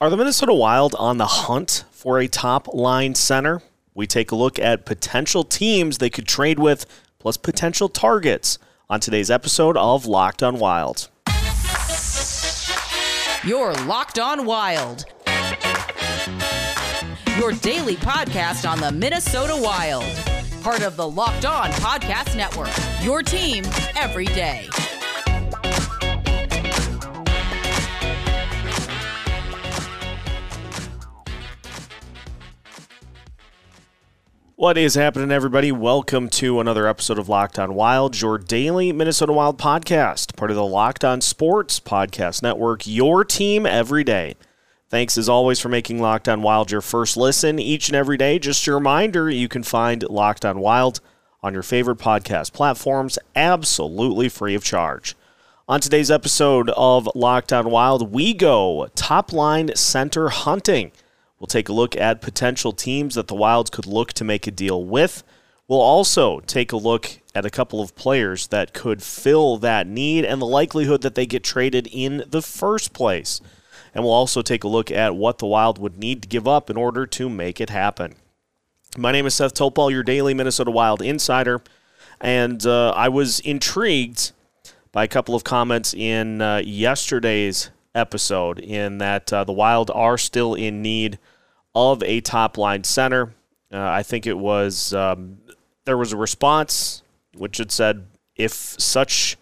Are the Minnesota Wild on the hunt for a top line center? We take a look at potential teams they could trade with, plus potential targets on today's episode of Locked on Wild. You're Locked on Wild. Your daily podcast on the Minnesota Wild. Part of the Locked On Podcast Network. Your team every day. What is happening, everybody? Welcome to another episode of Locked On Wild, your daily Minnesota Wild podcast, part of the Locked On Sports Podcast Network, your team every day. Thanks as always for making Locked On Wild your first listen each and every day. Just a reminder, you can find Locked On Wild on your favorite podcast platforms absolutely free of charge. On today's episode of Locked On Wild, we go top line center hunting. We'll take a look at potential teams that the Wilds could look to make a deal with. We'll also take a look at a couple of players that could fill that need and the likelihood that they get traded in the first place. And we'll also take a look at what the Wild would need to give up in order to make it happen. My name is Seth Topal, your daily Minnesota Wild insider, and uh, I was intrigued by a couple of comments in uh, yesterday's episode in that uh, the Wild are still in need of a top line center. Uh, I think it was um, there was a response which had said if such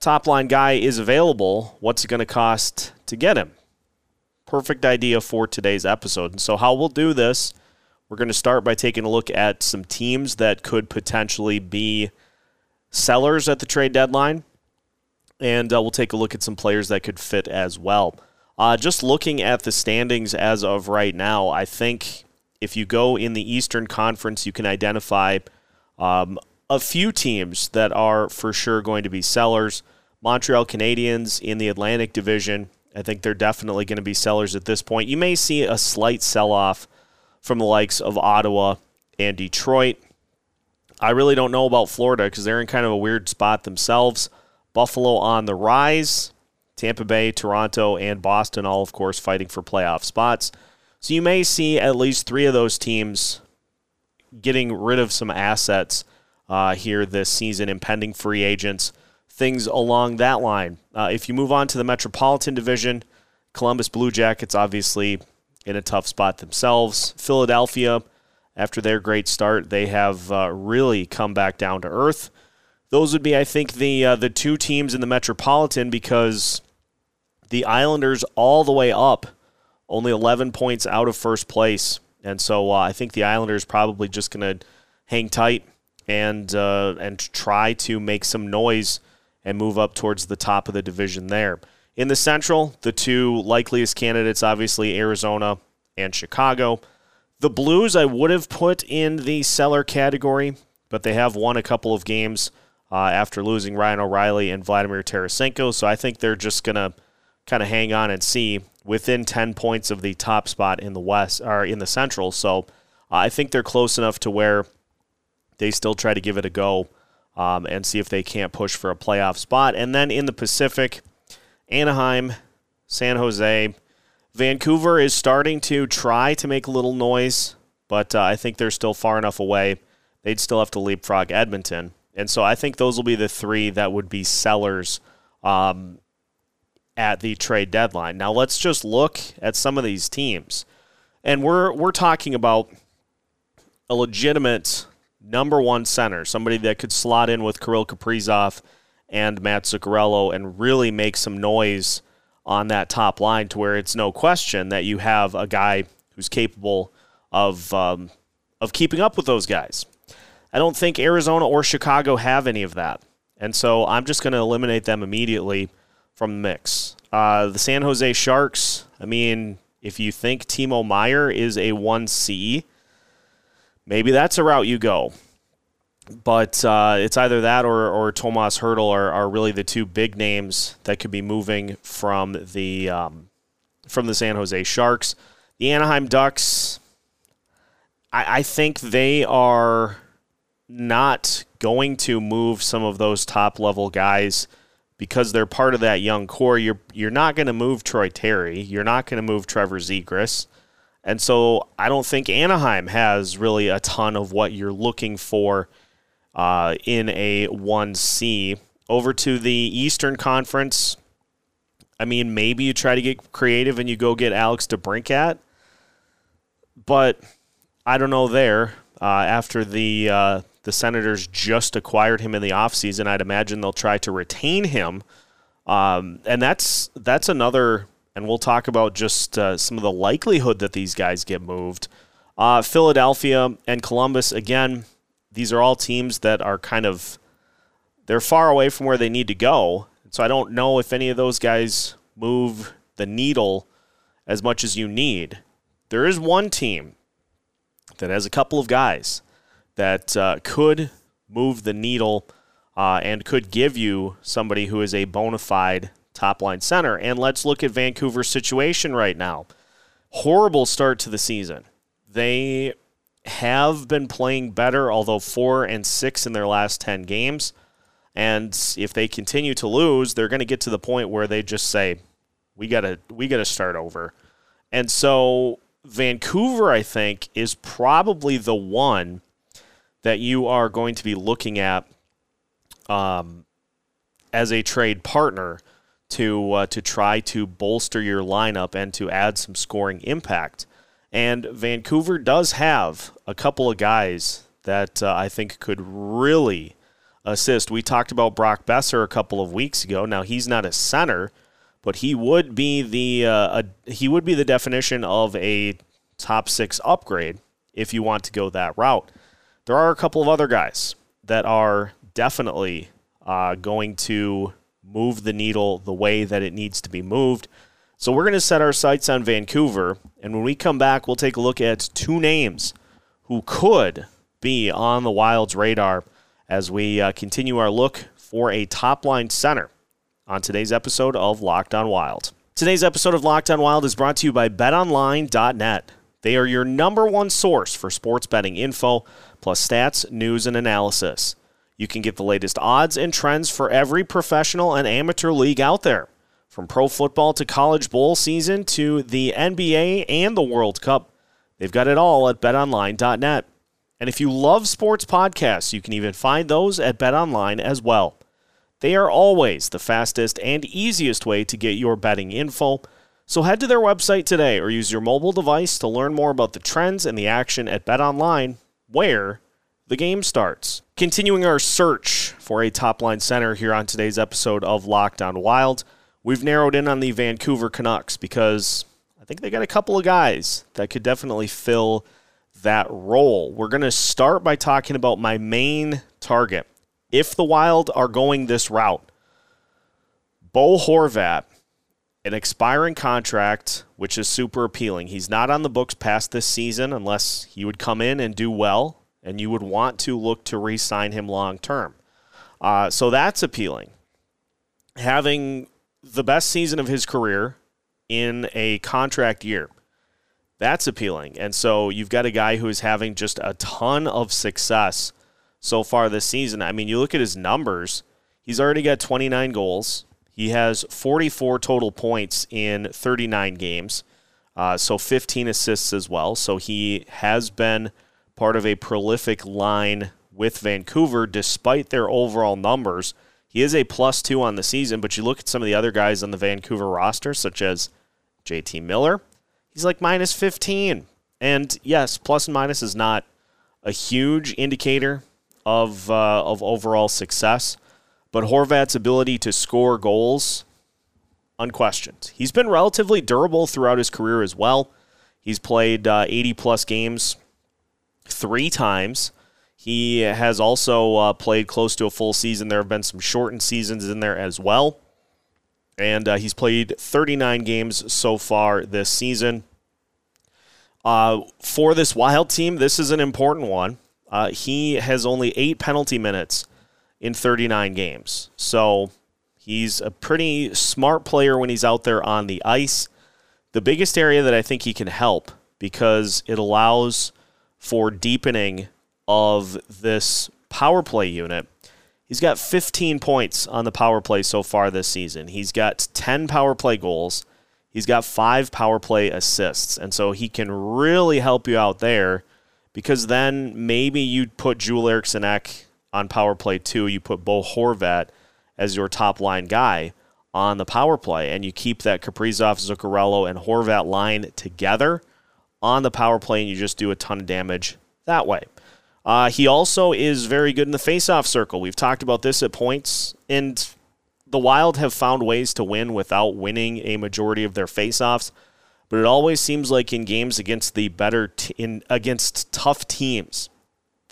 top line guy is available, what's it going to cost to get him? Perfect idea for today's episode. And so, how we'll do this, we're going to start by taking a look at some teams that could potentially be sellers at the trade deadline. And uh, we'll take a look at some players that could fit as well. Uh, just looking at the standings as of right now, I think if you go in the Eastern Conference, you can identify um, a few teams that are for sure going to be sellers. Montreal Canadiens in the Atlantic Division, I think they're definitely going to be sellers at this point. You may see a slight sell off from the likes of Ottawa and Detroit. I really don't know about Florida because they're in kind of a weird spot themselves. Buffalo on the rise. Tampa Bay, Toronto, and Boston, all, of course, fighting for playoff spots. So you may see at least three of those teams getting rid of some assets uh, here this season, impending free agents, things along that line. Uh, if you move on to the Metropolitan Division, Columbus Blue Jackets obviously in a tough spot themselves. Philadelphia, after their great start, they have uh, really come back down to earth. Those would be, I think, the uh, the two teams in the Metropolitan because the Islanders all the way up, only 11 points out of first place. And so uh, I think the Islanders probably just going to hang tight and uh, and try to make some noise and move up towards the top of the division there. In the Central, the two likeliest candidates, obviously Arizona and Chicago. The Blues, I would have put in the seller category, but they have won a couple of games uh, after losing Ryan O'Reilly and Vladimir Tarasenko. So I think they're just going to kind of hang on and see within 10 points of the top spot in the West or in the Central. So uh, I think they're close enough to where they still try to give it a go um, and see if they can't push for a playoff spot. And then in the Pacific, Anaheim, San Jose, Vancouver is starting to try to make a little noise, but uh, I think they're still far enough away. They'd still have to leapfrog Edmonton. And so I think those will be the three that would be sellers um, at the trade deadline. Now let's just look at some of these teams. And we're we're talking about a legitimate number one center, somebody that could slot in with Kirill Kaprizov and Matt Zuccarello and really make some noise on that top line to where it's no question that you have a guy who's capable of um, of keeping up with those guys. I don't think Arizona or Chicago have any of that. And so I'm just going to eliminate them immediately from the mix. Uh, the San Jose Sharks, I mean, if you think Timo Meier is a 1C, maybe that's a route you go. But uh, it's either that or, or Tomas Hertl are, are really the two big names that could be moving from the um, from the San Jose Sharks. The Anaheim Ducks, I, I think they are not going to move some of those top level guys because they're part of that young core. You're you're not going to move Troy Terry. You're not going to move Trevor Zegras. And so I don't think Anaheim has really a ton of what you're looking for uh, in a 1C. Over to the Eastern Conference, I mean, maybe you try to get creative and you go get Alex DeBrincat, but I don't know there. Uh, after the uh, the Senators just acquired him in the offseason, I'd imagine they'll try to retain him. Um, and that's that's another and we'll talk about just uh, some of the likelihood that these guys get moved. Uh, Philadelphia and Columbus, again, these are all teams that are kind of they're far away from where they need to go. So I don't know if any of those guys move the needle as much as you need. There is one team that has a couple of guys that uh, could move the needle uh, and could give you somebody who is a bona fide top line center. And let's look at Vancouver's situation right now. Horrible start to the season. They have been playing better, although four and six in their last 10 games. And if they continue to lose, they're going to get to the point where they just say, we got to we got to start over. And so Vancouver I think is probably the one that you are going to be looking at um, as a trade partner to uh, to try to bolster your lineup and to add some scoring impact. And Vancouver does have a couple of guys that uh, I think could really assist. We talked about Brock Boeser a couple of weeks ago. Now he's not a center, but he would be the uh, a, he would be the definition of a top six upgrade if you want to go that route. There are a couple of other guys that are definitely uh, going to move the needle the way that it needs to be moved. So we're going to set our sights on Vancouver, and when we come back, we'll take a look at two names who could be on the Wild's radar as we uh, continue our look for a top line center on today's episode of Locked On Wild. Today's episode of Locked On Wild is brought to you by BetOnline.net. They are your number one source for sports betting info, plus stats, news, and analysis. You can get the latest odds and trends for every professional and amateur league out there. From pro football to college bowl season to the NBA and the World Cup, they've got it all at betonline.net. And if you love sports podcasts, you can even find those at betonline as well. They are always the fastest and easiest way to get your betting info. So head to their website today or use your mobile device to learn more about the trends and the action at BetOnline, where the game starts. Continuing our search for a top line center here on today's episode of Locked On Wild, we've narrowed in on the Vancouver Canucks because I think they got a couple of guys that could definitely fill that role. We're going to start by talking about my main target. If the Wild are going this route, Bo Horvat, an expiring contract, which is super appealing. He's not on the books past this season unless he would come in and do well and you would want to look to re sign him long term. Uh, so that's appealing. Having the best season of his career in a contract year, that's appealing. And so you've got a guy who is having just a ton of success so far this season. I mean, you look at his numbers, he's already got 29 goals. He has 44 total points in 39 games, uh, so 15 assists as well. So he has been part of a prolific line with Vancouver despite their overall numbers. He is a plus two on the season, but you look at some of the other guys on the Vancouver roster, such as JT Miller, he's like minus 15. And yes, plus and minus is not a huge indicator of, uh, of overall success, but Horvat's ability to score goals, unquestioned. He's been relatively durable throughout his career as well. He's played uh, 80 plus games three times. He has also uh, played close to a full season. There have been some shortened seasons in there as well. And uh, he's played 39 games so far this season. Uh, for this Wild team, this is an important one. Uh, he has only eight penalty minutes in 39 games. So he's a pretty smart player when he's out there on the ice. The biggest area that I think he can help because it allows for deepening of this power play unit He's got 15 points on the power play so far this season. He's got 10 power play goals. He's got five power play assists. And so he can really help you out there because then maybe you put Joel Eriksson Ek on power play two. You put Bo Horvat as your top line guy on the power play, and you keep that Kaprizov, Zuccarello, and Horvat line together on the power play, and you just do a ton of damage that way. Uh, he also is very good in the faceoff circle. We've talked about this at points, and the Wild have found ways to win without winning a majority of their faceoffs. But it always seems like in games against the better t- in against tough teams,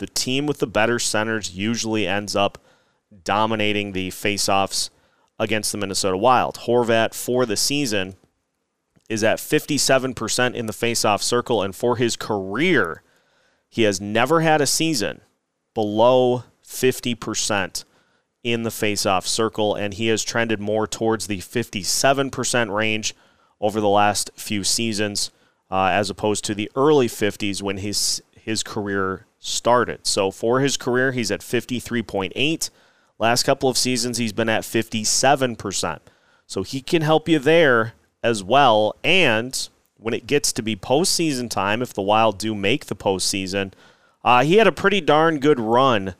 the team with the better centers usually ends up dominating the faceoffs against the Minnesota Wild. Horvat for the season is at 57% in the faceoff circle, and for his career, he has never had a season below 50% in the faceoff circle, and he has trended more towards the 57% range over the last few seasons, uh, as opposed to the early 50s when his his career started. So for his career, he's at 53.8. Last couple of seasons, he's been at 57%. So he can help you there as well. And when it gets to be postseason time, if the Wild do make the postseason, uh, he had a pretty darn good run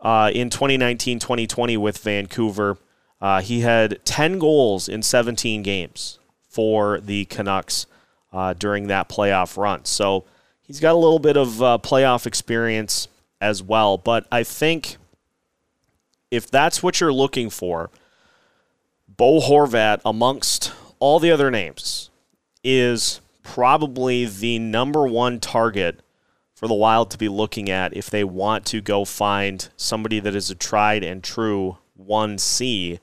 uh, in 2019 2020 with Vancouver. Uh, he had 10 goals in 17 games for the Canucks uh, during that playoff run. So he's got a little bit of uh, playoff experience as well. But I think if that's what you're looking for, Bo Horvat, amongst all the other names, is probably the number one target for the Wild to be looking at if they want to go find somebody that is a tried and true 1C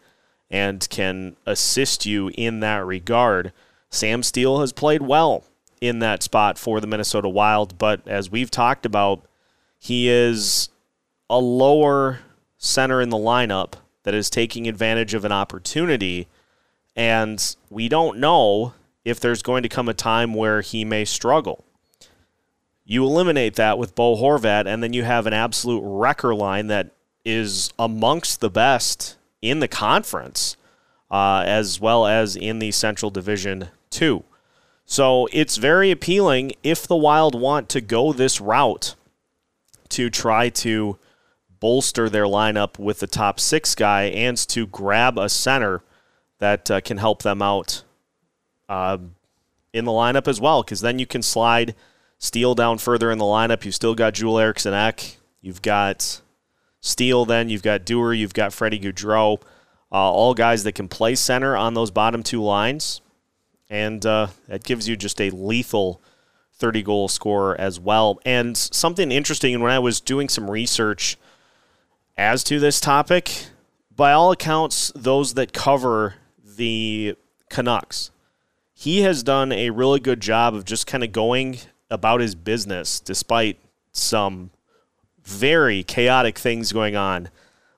and can assist you in that regard. Sam Steel has played well in that spot for the Minnesota Wild, but as we've talked about, he is a lower center in the lineup that is taking advantage of an opportunity. And we don't know if there's going to come a time where he may struggle. You eliminate that with Bo Horvat, and then you have an absolute wrecker line that is amongst the best in the conference, uh, as well as in the Central Division, too. So it's very appealing if the Wild want to go this route to try to bolster their lineup with the top six guy and to grab a center that uh, can help them out uh, in the lineup as well, because then you can slide Steel down further in the lineup. You've still got Joel Eriksson Ek. You've got Steel, then you've got Dewar, you've got Freddie Gaudreau, uh, all guys that can play center on those bottom two lines. And uh, that gives you just a lethal 30 goal scorer as well. And something interesting, and when I was doing some research as to this topic, by all accounts, those that cover the Canucks, he has done a really good job of just kind of going about his business despite some very chaotic things going on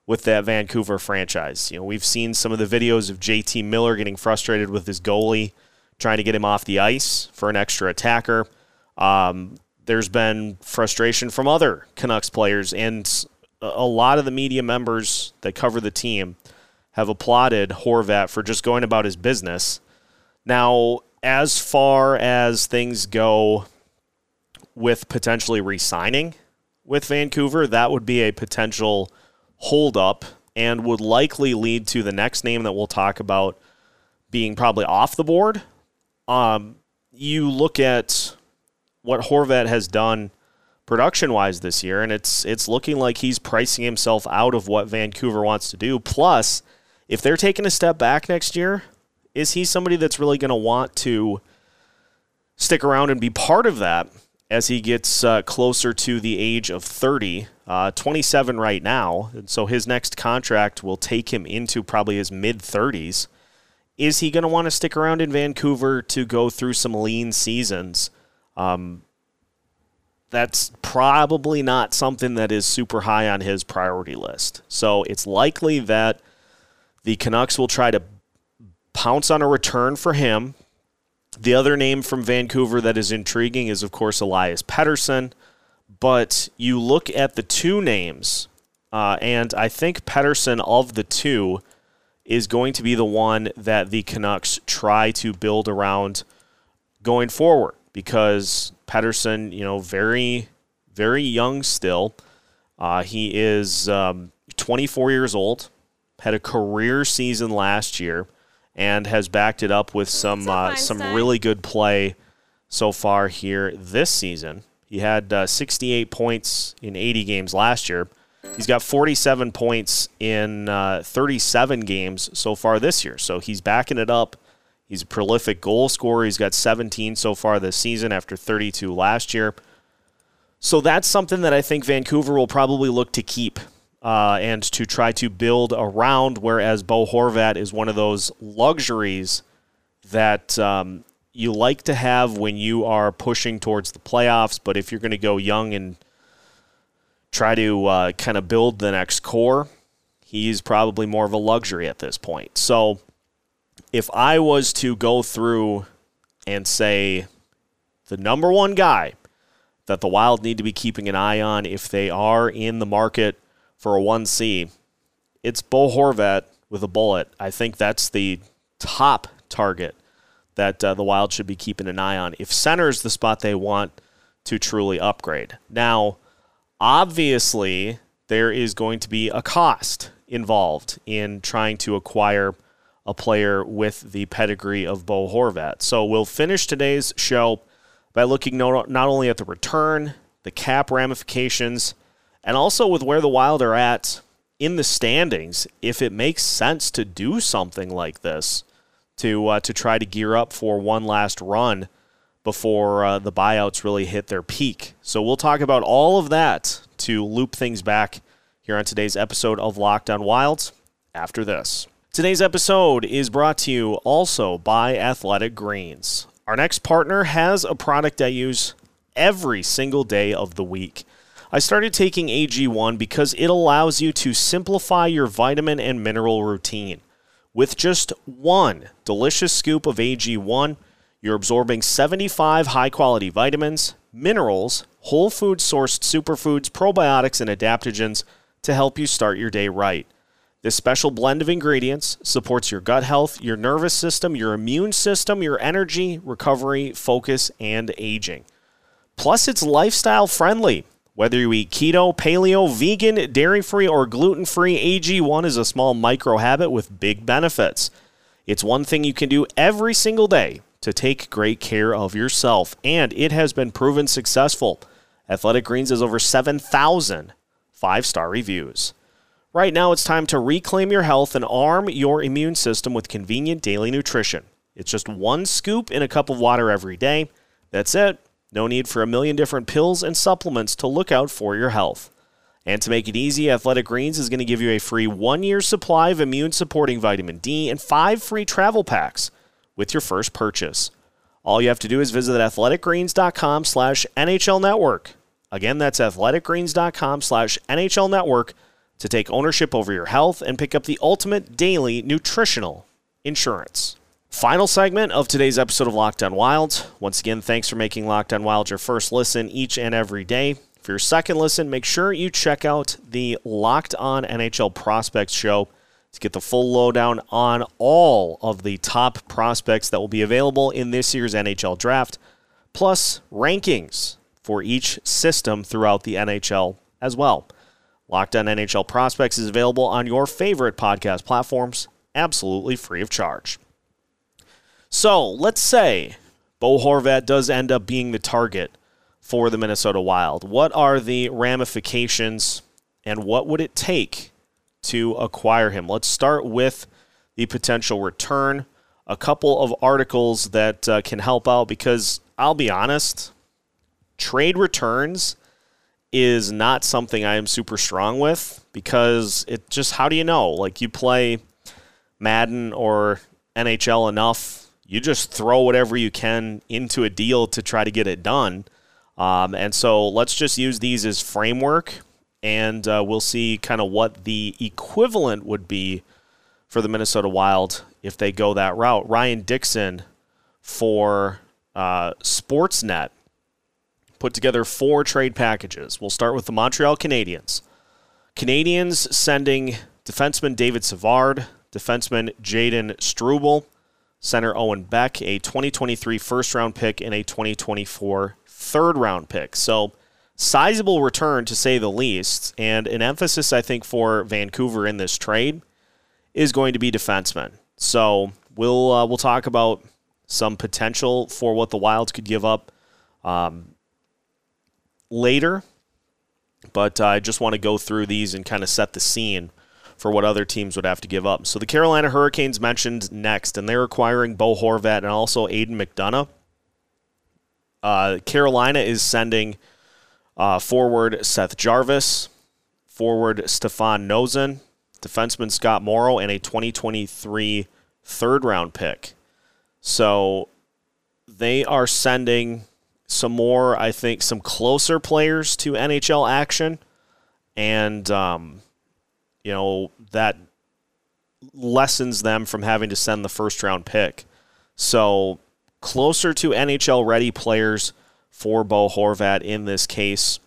with that Vancouver franchise. You know, we've seen some of the videos of JT Miller getting frustrated with his goalie, trying to get him off the ice for an extra attacker. Um, there's been frustration from other Canucks players, and a lot of the media members that cover the team have applauded Horvat for just going about his business. Now, as far as things go with potentially re signing with Vancouver, that would be a potential holdup and would likely lead to the next name that we'll talk about being probably off the board. Um, you look at what Horvat has done production wise this year, and it's it's looking like he's pricing himself out of what Vancouver wants to do. Plus, if they're taking a step back next year, is he somebody that's really going to want to stick around and be part of that as he gets uh, closer to the age of 30, uh, 27 right now. And so his next contract will take him into probably his mid 30s. Is he going to want to stick around in Vancouver to go through some lean seasons? Um, that's probably not something that is super high on his priority list. So it's likely that the Canucks will try to pounce on a return for him. The other name from Vancouver that is intriguing is, of course, Elias Pettersson. But you look at the two names Uh, and I think Pettersson of the two is going to be the one that the Canucks try to build around going forward because Pettersson, you know, very, very young still. Uh, he is um, 24 years old, had a career season last year, and has backed it up with some uh, some really good play so far here this season. He had uh, 68 points in 80 games last year. He's got 47 points in uh, 37 games so far this year. So he's backing it up. He's a prolific goal scorer. He's got 17 so far this season after 32 last year. So that's something that I think Vancouver will probably look to keep uh, and to try to build around, whereas Bo Horvat is one of those luxuries that um, you like to have when you are pushing towards the playoffs. But if you're going to go young and try to uh, kind of build the next core, he's probably more of a luxury at this point. So if I was to go through and say the number one guy that the Wild need to be keeping an eye on if they are in the market for a 1C, it's Bo Horvat with a bullet. I think that's the top target that uh, the Wild should be keeping an eye on. If center is the spot they want to truly upgrade. Now, obviously, there is going to be a cost involved in trying to acquire a player with the pedigree of Bo Horvat. So we'll finish today's show by looking not only at the return, the cap ramifications, and also with where the Wild are at in the standings, if it makes sense to do something like this to uh, to try to gear up for one last run before uh, the buyouts really hit their peak. So we'll talk about all of that to loop things back here on today's episode of Locked on Wilds after this. Today's episode is brought to you also by Athletic Greens. Our next partner has a product I use every single day of the week. I started taking AG1 because it allows you to simplify your vitamin and mineral routine. With just one delicious scoop of AG1, you're absorbing 75 high quality vitamins, minerals, whole food sourced superfoods, probiotics, and adaptogens to help you start your day right. This special blend of ingredients supports your gut health, your nervous system, your immune system, your energy, recovery, focus, and aging. Plus, it's lifestyle friendly. Whether you eat keto, paleo, vegan, dairy free, or gluten free, AG1 is a small micro habit with big benefits. It's one thing you can do every single day to take great care of yourself, and it has been proven successful. Athletic Greens has over 7,000 five star reviews. Right now, it's time to reclaim your health and arm your immune system with convenient daily nutrition. It's just one scoop in a cup of water every day. That's it. No need for a million different pills and supplements to look out for your health. And to make it easy, Athletic Greens is going to give you a free one year supply of immune supporting vitamin D and five free travel packs with your first purchase. All you have to do is visit athleticgreens.com slash NHL Network. Again, that's athleticgreens.com slash NHL Network to take ownership over your health and pick up the ultimate daily nutritional insurance. Final segment of today's episode of Locked on Wild. Once again, thanks for making Locked on Wild your first listen each and every day. For your second listen, make sure you check out the Locked on NHL Prospects show to get the full lowdown on all of the top prospects that will be available in this year's NHL draft, plus rankings for each system throughout the NHL as well. Locked on NHL Prospects is available on your favorite podcast platforms, absolutely free of charge. So let's say Bo Horvat does end up being the target for the Minnesota Wild. What are the ramifications and what would it take to acquire him. Let's start with the potential return. A couple of articles that uh, can help out because I'll be honest, trade returns is not something I am super strong with because it just, how do you know? Like you play Madden or NHL enough, you just throw whatever you can into a deal to try to get it done. Um, and so let's just use these as framework and uh, we'll see kind of what the equivalent would be for the Minnesota Wild if they go that route. Ryan Dixon for uh, Sportsnet put together four trade packages. We'll start with the Montreal Canadiens. Canadians sending defenseman David Savard, defenseman Jayden Struble, center Owen Beck, a 2023 first round pick, and a 2024 third round pick. So, sizable return to say the least. And an emphasis, I think, for Vancouver in this trade is going to be defensemen. So, we'll, uh, we'll talk about some potential for what the Wilds could give up um, later. But uh, I just want to go through these and kind of set the scene for what other teams would have to give up. So the Carolina Hurricanes mentioned next, and they're acquiring Bo Horvat and also Aidan McDonough. Uh, Carolina is sending uh, forward Seth Jarvis, forward Stefan Noesen, defenseman Scott Morrow, and a 2023 third round pick. So they are sending some more, I think, some closer players to NHL action. And um, you know, that lessens them from having to send the first round pick. So closer to NHL ready players for Bo Horvat in this case.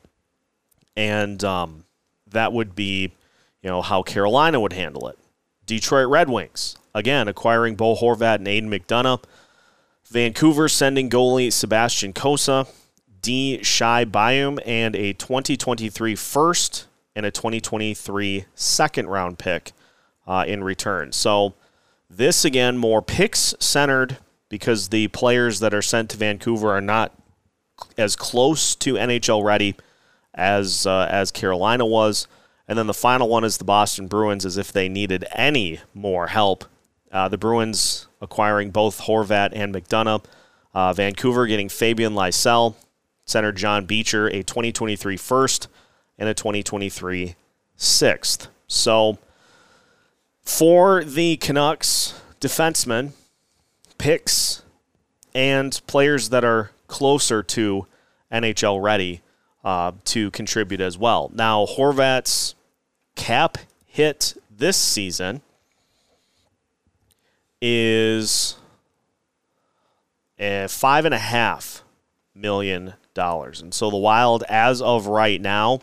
And um, that would be, you know, how Carolina would handle it. Detroit Red Wings, again, acquiring Bo Horvat and Aidan McDonough. Vancouver sending goalie Sebastian Cossa, D. Shai Buium, and a 2023 first and a 2023 second round pick uh, in return. So this again more picks centered because the players that are sent to Vancouver are not as close to NHL ready as uh, as Carolina was. And then the final one is the Boston Bruins, as if they needed any more help. Uh, the Bruins acquiring both Horvat and McDonough. Uh, Vancouver getting Fabian Lysell, center John Beecher, a 2023 first, and a 2023 sixth. So for the Canucks defensemen, picks, and players that are closer to NHL ready uh, to contribute as well. Now, Horvat's cap hit this season is five and a half million dollars. And so the Wild, as of right now,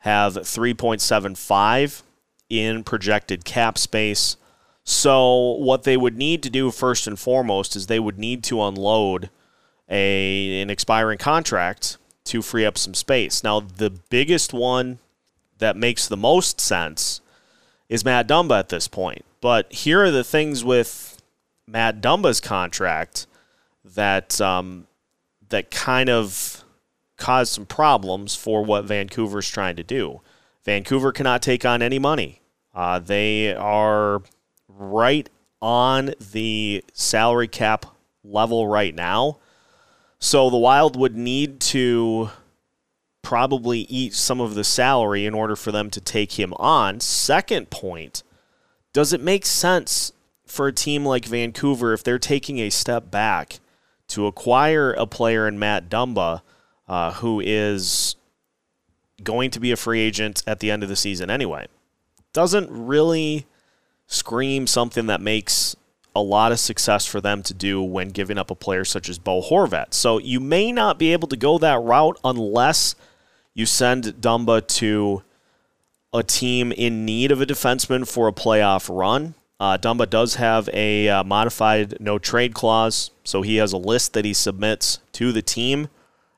have 3.75 in projected cap space. So, what they would need to do first and foremost is they would need to unload a, an expiring contract to free up some space. Now, the biggest one that makes the most sense is Matt Dumba at this point. But here are the things with Matt Dumba's contract that um, that kind of caused some problems for what Vancouver's trying to do. Vancouver cannot take on any money. Uh, they are right on the salary cap level right now. So the Wild would need to probably eat some of the salary in order for them to take him on. Second point, does it make sense for a team like Vancouver if they're taking a step back to acquire a player in Matt Dumba uh, who is going to be a free agent at the end of the season anyway. Doesn't really scream something that makes a lot of success for them to do when giving up a player such as Bo Horvat. So you may not be able to go that route unless you send Dumba to a team in need of a defenseman for a playoff run. Uh, Dumba does have a uh, modified no trade clause, so he has a list that he submits to the team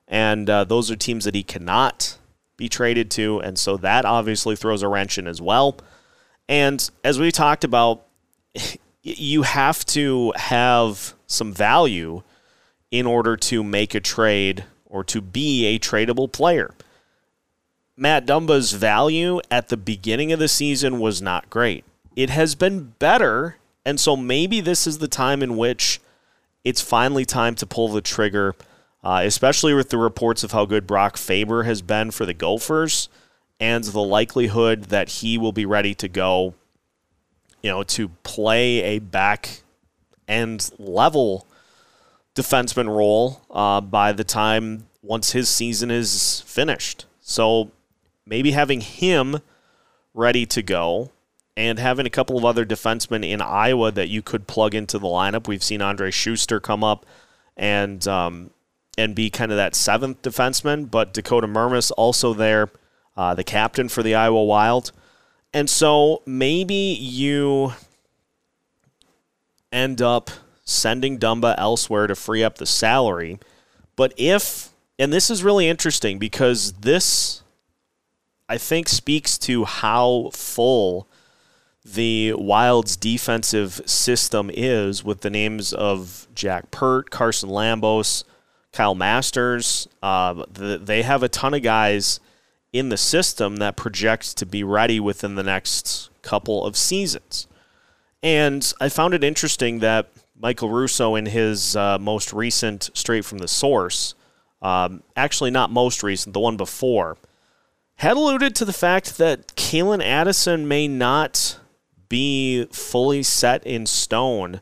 and uh, those are teams that he cannot be traded to, and so that obviously throws a wrench in as well. And as we talked about, you have to have some value in order to make a trade or to be a tradable player. Matt Dumba's value at the beginning of the season was not great. It has been better, and so maybe this is the time in which it's finally time to pull the trigger uh, especially with the reports of how good Brock Faber has been for the Gophers and the likelihood that he will be ready to go, you know, to play a back end level defenseman role uh, by the time once his season is finished. So maybe having him ready to go and having a couple of other defensemen in Iowa that you could plug into the lineup. We've seen Andrej Sustr come up and um, and be kind of that seventh defenseman. But Dakota Mermis also there, uh, the captain for the Iowa Wild. And so maybe you end up sending Dumba elsewhere to free up the salary. But if, and this is really interesting because this, I think, speaks to how full the Wild's defensive system is with the names of Jack Peart, Carson Lambos, Kyle Masters. Uh, the, they have a ton of guys in the system that projects to be ready within the next couple of seasons. And I found it interesting that Michael Russo, in his uh, most recent Straight from the Source, um, actually not most recent, the one before, had alluded to the fact that Calen Addison may not be fully set in stone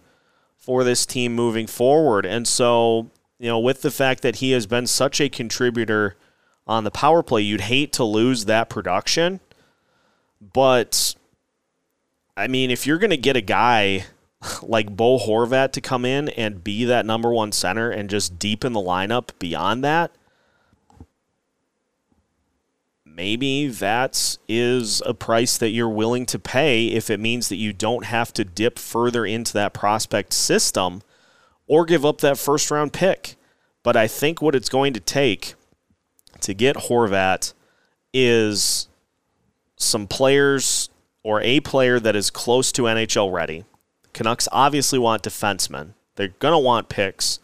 for this team moving forward. And so, you know, with the fact that he has been such a contributor on the power play, you'd hate to lose that production. But I mean, if you're going to get a guy like Bo Horvat to come in and be that number one center and just deepen the lineup beyond that, maybe that is a price that you're willing to pay if it means that you don't have to dip further into that prospect system or give up that first round pick. But I think what it's going to take to get Horvat is some players or a player that is close to NHL ready. Canucks obviously want defensemen. They're going to want picks,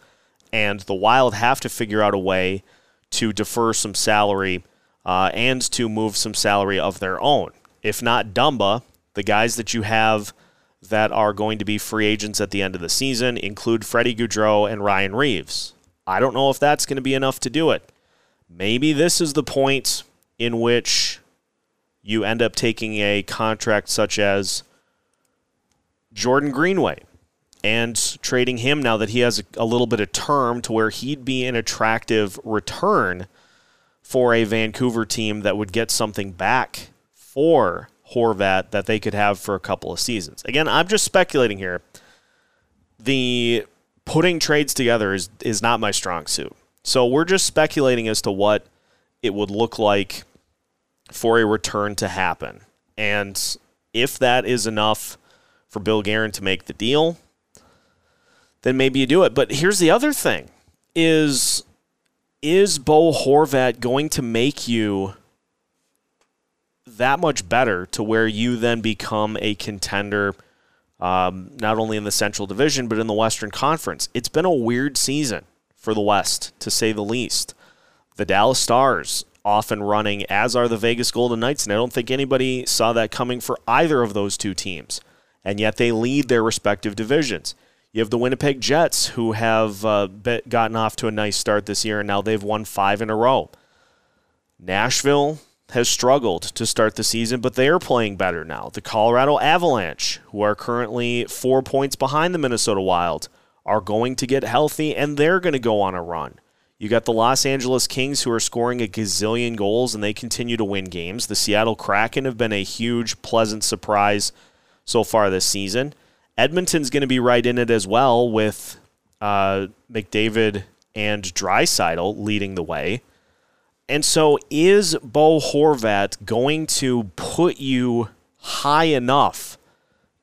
and the Wild have to figure out a way to defer some salary uh, and to move some salary of their own. If not Dumba, the guys that you have that are going to be free agents at the end of the season include Freddie Gaudreau and Ryan Reaves. I don't know if that's going to be enough to do it. Maybe this is the point in which you end up taking a contract such as Jordan Greenway and trading him now that he has a, little bit of term to where he'd be an attractive return for a Vancouver team that would get something back for Horvat that they could have for a couple of seasons. Again, I'm just speculating here. The putting trades together is is not my strong suit. So we're just speculating as to what it would look like for a return to happen. And if that is enough for Bill Guerin to make the deal, then maybe you do it. But here's the other thing is is Bo Horvat going to make you that much better to where you then become a contender um, not only in the Central Division but in the Western Conference? It's been a weird season for the West, to say the least. The Dallas Stars off and running, as are the Vegas Golden Knights. And I don't think anybody saw that coming for either of those two teams. And yet they lead their respective divisions. You have the Winnipeg Jets, who have uh, gotten off to a nice start this year, and now they've won five in a row. Nashville has struggled to start the season, but they are playing better now. The Colorado Avalanche, who are currently four points behind the Minnesota Wild, are going to get healthy, and they're going to go on a run. You got the Los Angeles Kings who are scoring a gazillion goals and they continue to win games. The Seattle Kraken have been a huge, pleasant surprise so far this season. Edmonton's going to be right in it as well with uh, McDavid and Draisaitl leading the way. And so, is Bo Horvat going to put you high enough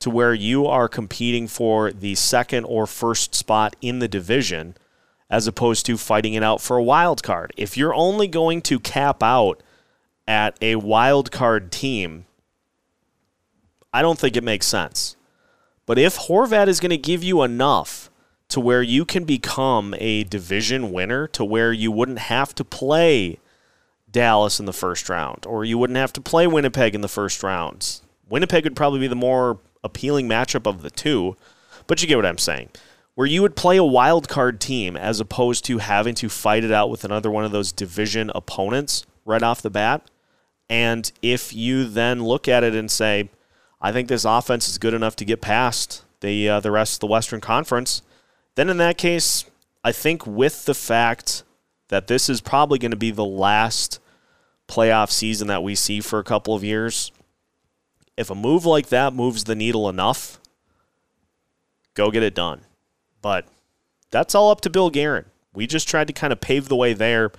to where you are competing for the second or first spot in the division? as opposed to fighting it out for a wild card. If you're only going to cap out at a wild card team, I don't think it makes sense. But if Horvat is going to give you enough to where you can become a division winner, to where you wouldn't have to play Dallas in the first round, or you wouldn't have to play Winnipeg in the first rounds, Winnipeg would probably be the more appealing matchup of the two. But you get what I'm saying where you would play a wild card team as opposed to having to fight it out with another one of those division opponents right off the bat. And if you then look at it and say, I think this offense is good enough to get past the uh, the rest of the Western Conference, then in that case, I think with the fact that this is probably going to be the last playoff season that we see for a couple of years, if a move like that moves the needle enough, go get it done. But that's all up to Bill Guerin. We just tried to kind of pave the way there,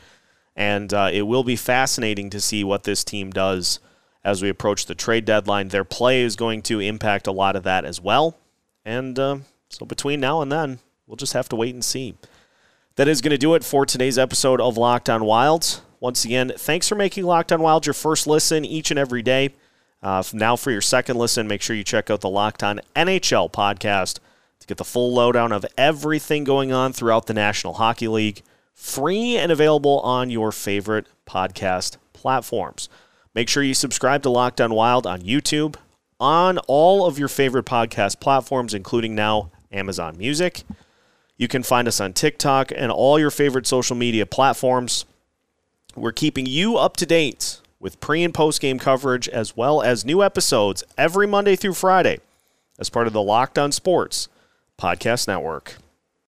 and uh, it will be fascinating to see what this team does as we approach the trade deadline. Their play is going to impact a lot of that as well. And uh, so between now and then, we'll just have to wait and see. That is going to do it for today's episode of Locked On Wilds. Once again, thanks for making Locked On Wild your first listen each and every day. Uh, now, for your second listen, make sure you check out the Locked On NHL podcast to get the full lowdown of everything going on throughout the National Hockey League, free and available on your favorite podcast platforms. Make sure you subscribe to Locked On Wild on YouTube, on all of your favorite podcast platforms, including now Amazon Music. You can find us on TikTok and all your favorite social media platforms. We're keeping you up to date with pre and post game coverage as well as new episodes every Monday through Friday as part of the Locked On Sports Podcast Network.